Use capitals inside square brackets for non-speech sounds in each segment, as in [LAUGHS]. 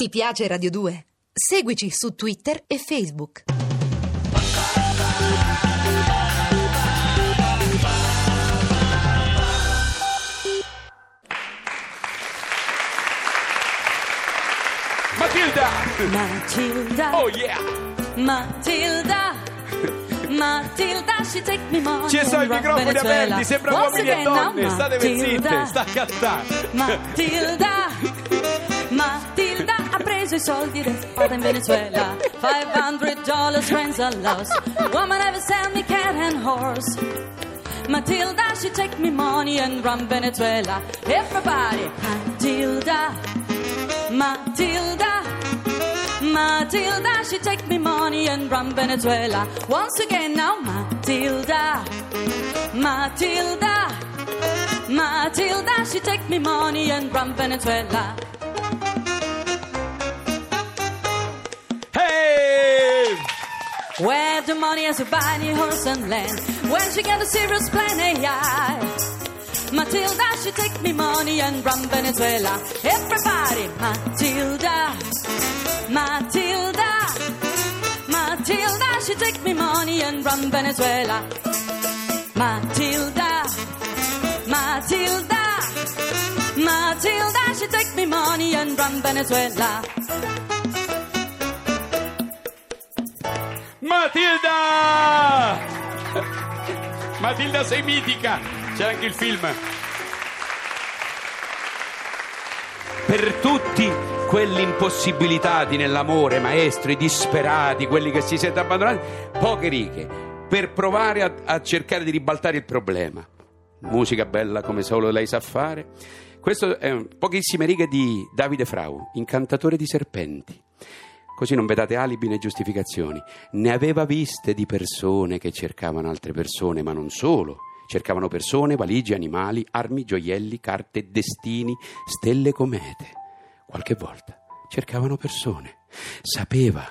Ti piace Radio 2? Seguici su Twitter e Facebook. Matilda! Matilda, Oh yeah! Matilda, Matilda, she take me money Ci sono i microfoni aperti, sembrano Once uomini e again now, donne, state zitte, sta a cantare. Matilda, Matilda [LAUGHS] i soldi spada in Venezuela. 500 dollars friends are lost. Woman ever sell me cat and horse. Matilda, she take me money and run Venezuela. Everybody, Matilda, Matilda. Matilda, she take me money and run Venezuela. Once again now, Matilda, Matilda, Matilda, she take me money and run Venezuela. Where the money to buy any horse and land. When she get a serious plan, eh, AI. Matilda, she take me money and run Venezuela. Everybody, Matilda, Matilda, Matilda, she take me money and run Venezuela. Matilda, Matilda, Matilda, she take me money and run Venezuela. Matilda! Matilda sei mitica! C'è anche il film. Per tutti quelli impossibilitati nell'amore, maestri, disperati, quelli che si sentono abbandonati, poche righe per provare a, a cercare di ribaltare il problema. Musica bella come solo lei sa fare. Questo è pochissime righe di Davide Frau, incantatore di serpenti. Così non vedate alibi né giustificazioni. Ne aveva viste di persone che cercavano altre persone, ma non solo. Cercavano persone, valigie, animali, armi, gioielli, carte, destini, stelle, comete. Qualche volta cercavano persone. Sapeva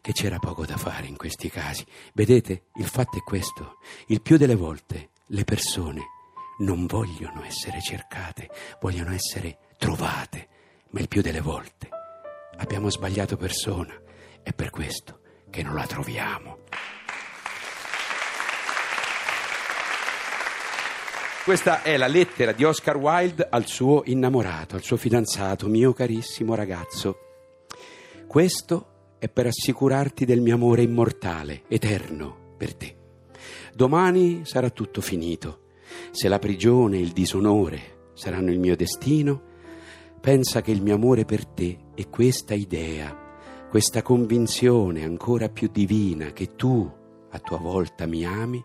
che c'era poco da fare in questi casi. Vedete, il fatto è questo. Il più delle volte le persone non vogliono essere cercate, vogliono essere trovate, ma il più delle volte abbiamo sbagliato persona, è per questo che non la troviamo. Questa è la lettera di Oscar Wilde al suo innamorato, al suo fidanzato, mio carissimo ragazzo. Questo è per assicurarti del mio amore immortale, eterno, per te. Domani sarà tutto finito. Se la prigione e il disonore saranno il mio destino, pensa che il mio amore per te è questa idea, questa convinzione ancora più divina che tu, a tua volta, mi ami,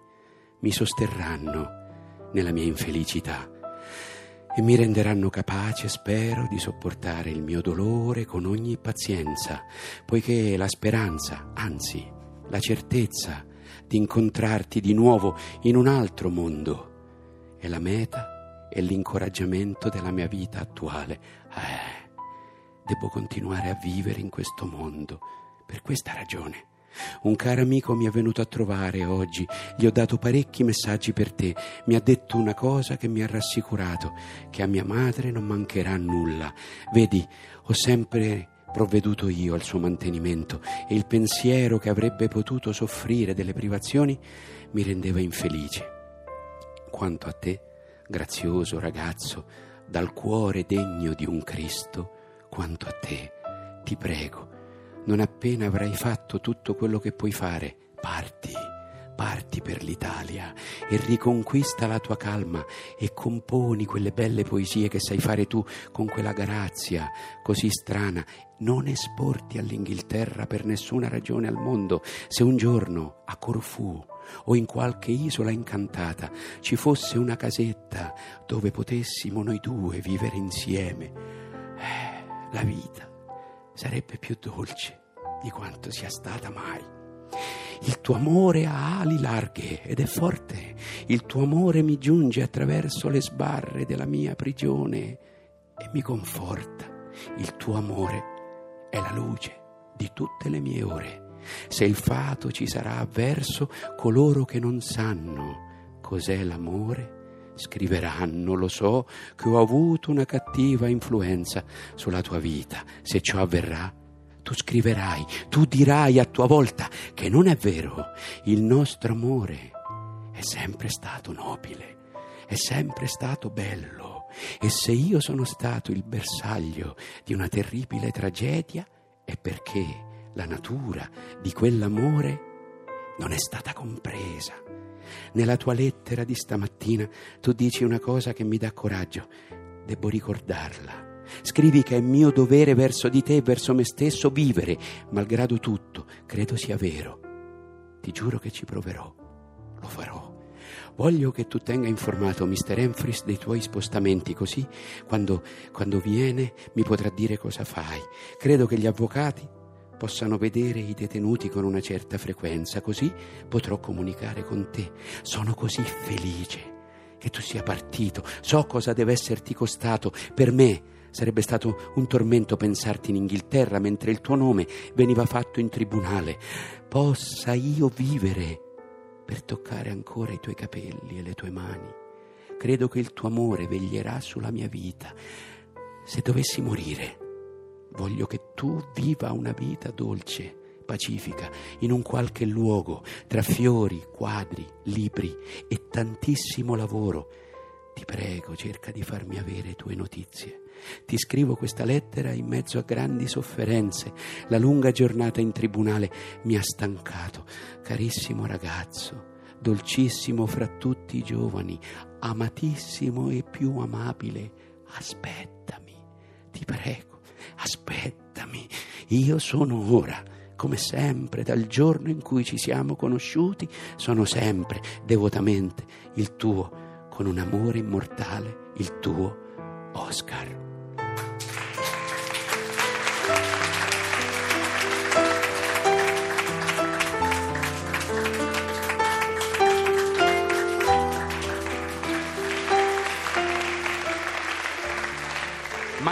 mi sosterranno nella mia infelicità e mi renderanno capace, spero, di sopportare il mio dolore con ogni pazienza, poiché la speranza, anzi la certezza di incontrarti di nuovo in un altro mondo è la meta e l'incoraggiamento della mia vita attuale. Eh, devo continuare a vivere in questo mondo per questa ragione. Un caro amico mi è venuto a trovare oggi, gli ho dato parecchi messaggi per te, mi ha detto una cosa che mi ha rassicurato, che a mia madre non mancherà nulla. Vedi, ho sempre provveduto io al suo mantenimento e il pensiero che avrebbe potuto soffrire delle privazioni mi rendeva infelice. Quanto a te, grazioso ragazzo, dal cuore degno di un Cristo, quanto a te, ti prego, non appena avrai fatto tutto quello che puoi fare, parti, parti per l'Italia e riconquista la tua calma e componi quelle belle poesie che sai fare tu con quella grazia così strana. Non esporti all'Inghilterra per nessuna ragione al mondo. Se un giorno a Corfù o in qualche isola incantata ci fosse una casetta dove potessimo noi due vivere insieme, eh, la vita sarebbe più dolce di quanto sia stata mai. Il tuo amore ha ali larghe ed è forte. Il tuo amore mi giunge attraverso le sbarre della mia prigione e mi conforta. Il tuo amore è la luce di tutte le mie ore. Se il fato ci sarà avverso, coloro che non sanno cos'è l'amore Scriveranno, lo so, che ho avuto una cattiva influenza sulla tua vita. Se ciò avverrà, tu scriverai, tu dirai a tua volta che non è vero. Il nostro amore è sempre stato nobile, è sempre stato bello. E se io sono stato il bersaglio di una terribile tragedia, è perché la natura di quell'amore non è stata compresa. Nella tua lettera di stamattina tu dici una cosa che mi dà coraggio. Devo ricordarla. Scrivi che è mio dovere verso di te e verso me stesso vivere, malgrado tutto, credo sia vero. Ti giuro che ci proverò, lo farò. Voglio che tu tenga informato Mr. Enfris dei tuoi spostamenti, così quando, quando viene mi potrà dire cosa fai. Credo che gli avvocati possano vedere i detenuti con una certa frequenza, così potrò comunicare con te. Sono così felice che tu sia partito, so cosa deve esserti costato per me Sarebbe stato un tormento pensarti in Inghilterra mentre il tuo nome veniva fatto in tribunale. Possa io vivere per toccare ancora i tuoi capelli e le tue mani. Credo che il tuo amore veglierà sulla mia vita. Se dovessi morire, voglio che tu viva una vita dolce, pacifica, in un qualche luogo, tra fiori, quadri, libri e tantissimo lavoro. Ti prego, cerca di farmi avere tue notizie. Ti scrivo questa lettera in mezzo a grandi sofferenze. La lunga giornata in tribunale mi ha stancato. Carissimo ragazzo, dolcissimo fra tutti i giovani, amatissimo e più amabile, aspettami, ti prego, aspettami. Io sono ora come sempre, dal giorno in cui ci siamo conosciuti, sono sempre devotamente il tuo, con un amore immortale, il tuo Oscar.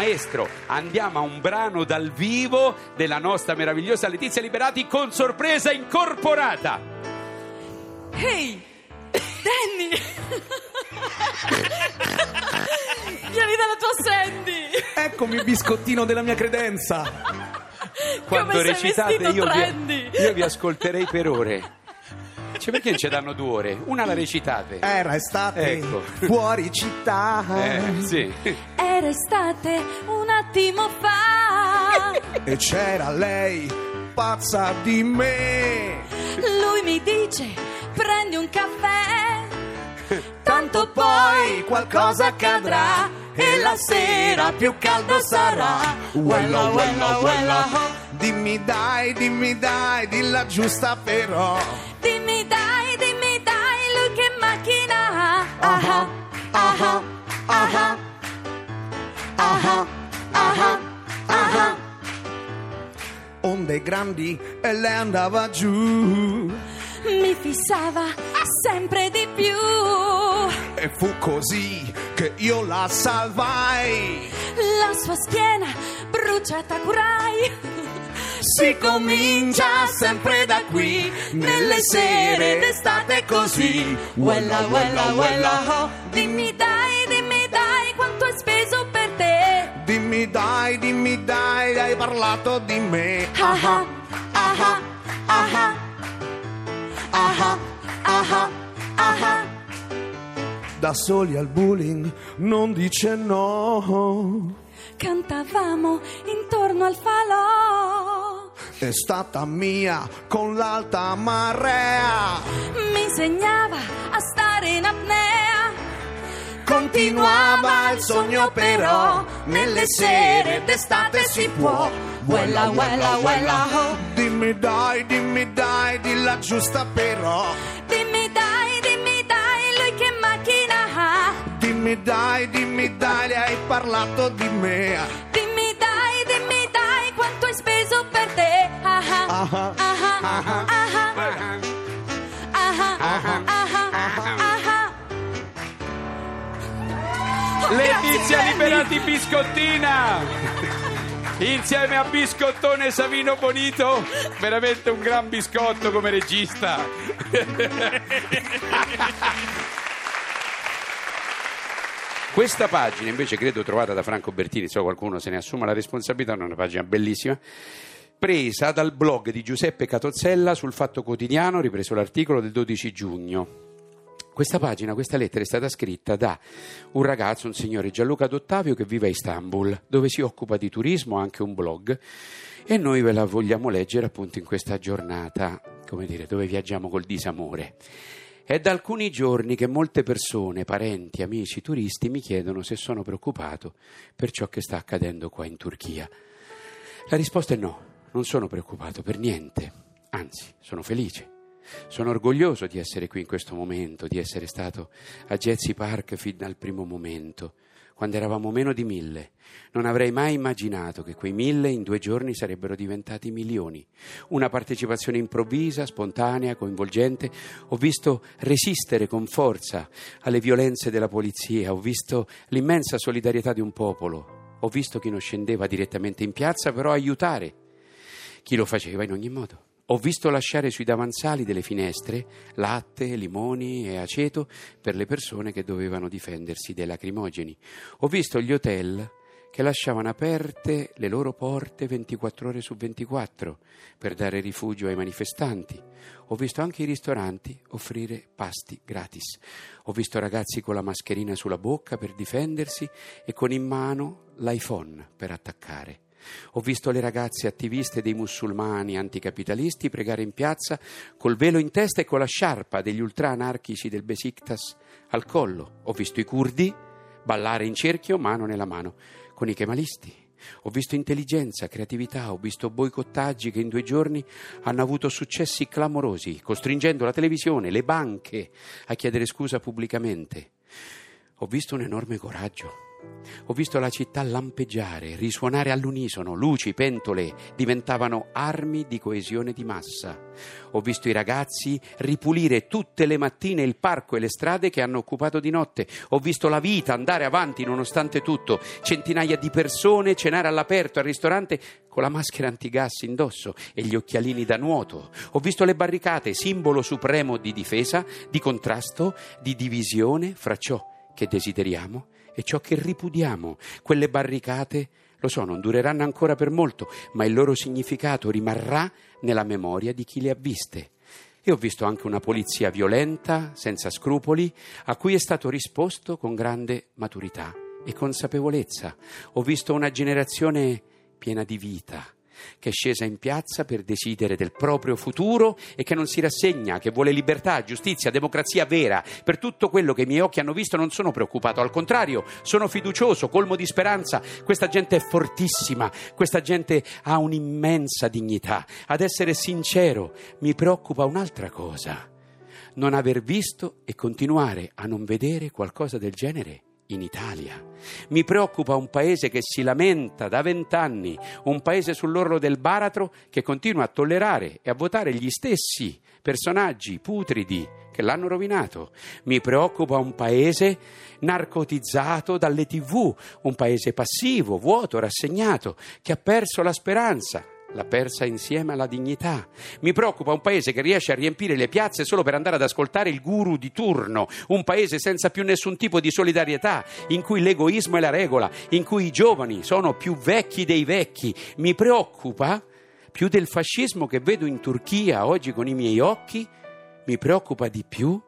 Maestro, andiamo a un brano dal vivo della nostra meravigliosa Letizia Liberati con sorpresa incorporata. Ehi, Danny! Vieni dalla tua Sandy! Eccomi il biscottino della mia credenza. Quando recitate io vi, io vi ascolterei per ore. Cioè, perché ci danno due ore? Una la recitate. Era estate Ecco. fuori città. Eh, sì. Era estate un attimo fa. E c'era lei, pazza di me. Lui mi dice: prendi un caffè. Tanto poi qualcosa accadrà e la sera più caldo sarà. Wella, wella, wella. Dimmi dai, dimmi dai, dilla giusta però. Ha. Ah, ah, ah, ah, ah, ah. Onde grandi e lei andava giù. Mi fissava sempre di più. E fu così che io la salvai. La sua schiena bruciata curai. Si comincia sempre da qui, nelle sere d'estate così. Wella, wella, wella, oh. Dimmi dai, dimmi dai quanto hai speso per te. Dimmi dai, dimmi dai, hai parlato di me. Ah ah, ah ah, ah ah, ah, ah, ah, ah. Da soli al bullying non dice no. Cantavamo intorno al falò. È stata mia con l'alta marea. Mi insegnava a stare in apnea. Continuava il sogno però, nelle sere d'estate si può. Wella, wella, oh. Dimmi dai, dimmi dai, dilla giusta però. Dimmi dai, dimmi dai, lui che macchina ha. Dimmi dai, dimmi dai, le hai parlato di me. Dimmi dai, dimmi dai quanto hai speso per te. Letizia Liberati Biscottina! Insieme a Biscottone Savino Bonito, veramente un gran biscotto come regista. Questa pagina invece credo trovata da Franco Bertini, so qualcuno se ne assuma la responsabilità, è una pagina bellissima, presa dal blog di Giuseppe Catozzella sul Fatto Quotidiano, ripreso l'articolo del 12 giugno. Questa pagina, questa lettera è stata scritta da un ragazzo, un signore Gianluca D'Ottavio che vive a Istanbul, dove si occupa di turismo, ha anche un blog e noi ve la vogliamo leggere appunto in questa giornata, come dire, dove viaggiamo col disamore. È da alcuni giorni che molte persone, parenti, amici, turisti mi chiedono se sono preoccupato per ciò che sta accadendo qua in Turchia. La risposta è no, non sono preoccupato per niente, anzi sono felice. Sono orgoglioso di essere qui in questo momento, di essere stato a Jazzy Park fin dal primo momento, quando eravamo meno di mille. Non avrei mai immaginato che quei mille in due giorni sarebbero diventati milioni. Una partecipazione improvvisa, spontanea, coinvolgente. Ho visto resistere con forza alle violenze della polizia, ho visto l'immensa solidarietà di un popolo, ho visto chi non scendeva direttamente in piazza, però aiutare chi lo faceva in ogni modo. Ho visto lasciare sui davanzali delle finestre latte, limoni e aceto per le persone che dovevano difendersi dai lacrimogeni. Ho visto gli hotel che lasciavano aperte le loro porte 24 ore su 24 per dare rifugio ai manifestanti. Ho visto anche i ristoranti offrire pasti gratis. Ho visto ragazzi con la mascherina sulla bocca per difendersi e con in mano l'iPhone per attaccare. Ho visto le ragazze attiviste dei musulmani anticapitalisti pregare in piazza col velo in testa e con la sciarpa degli ultra-anarchici del Besiktas al collo. Ho visto i curdi ballare in cerchio mano nella mano con i kemalisti. Ho visto intelligenza, creatività, ho visto boicottaggi che in due giorni hanno avuto successi clamorosi, costringendo la televisione, le banche a chiedere scusa pubblicamente. Ho visto un enorme coraggio ho visto la città lampeggiare, risuonare all'unisono, luci, pentole diventavano armi di coesione di massa. Ho visto i ragazzi ripulire tutte le mattine il parco e le strade che hanno occupato di notte. Ho visto la vita andare avanti nonostante tutto, centinaia di persone cenare all'aperto al ristorante con la maschera antigas indosso e gli occhialini da nuoto. Ho visto le barricate, simbolo supremo di difesa, di contrasto, di divisione fra ciò che desideriamo e ciò che ripudiamo. Quelle barricate, lo so, non dureranno ancora per molto, ma il loro significato rimarrà nella memoria di chi le ha viste. E ho visto anche una polizia violenta, senza scrupoli, a cui è stato risposto con grande maturità e consapevolezza. Ho visto una generazione piena di vita, che è scesa in piazza per decidere del proprio futuro e che non si rassegna, che vuole libertà, giustizia, democrazia vera. Per tutto quello che i miei occhi hanno visto non sono preoccupato, al contrario, sono fiducioso, colmo di speranza. Questa gente è fortissima, questa gente ha un'immensa dignità. Ad essere sincero, mi preoccupa un'altra cosa. Non aver visto e continuare a non vedere qualcosa del genere in Italia. Mi preoccupa un paese che si lamenta da vent'anni, un paese sull'orlo del baratro che continua a tollerare e a votare gli stessi personaggi putridi che l'hanno rovinato. Mi preoccupa un paese narcotizzato dalle tv, un paese passivo, vuoto, rassegnato, che ha perso la speranza l'ha persa insieme alla dignità. Mi preoccupa un paese che riesce a riempire le piazze solo per andare ad ascoltare il guru di turno, un paese senza più nessun tipo di solidarietà, in cui l'egoismo è la regola, in cui i giovani sono più vecchi dei vecchi. Mi preoccupa più del fascismo che vedo in Turchia oggi con i miei occhi, mi preoccupa di più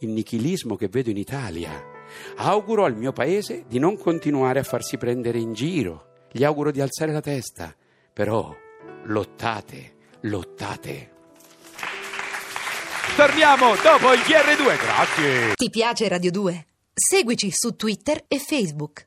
il nichilismo che vedo in Italia. Auguro al mio paese di non continuare a farsi prendere in giro. Gli auguro di alzare la testa, però lottate, lottate. Torniamo dopo il GR2, grazie. Ti piace Radio 2? Seguici su Twitter e Facebook.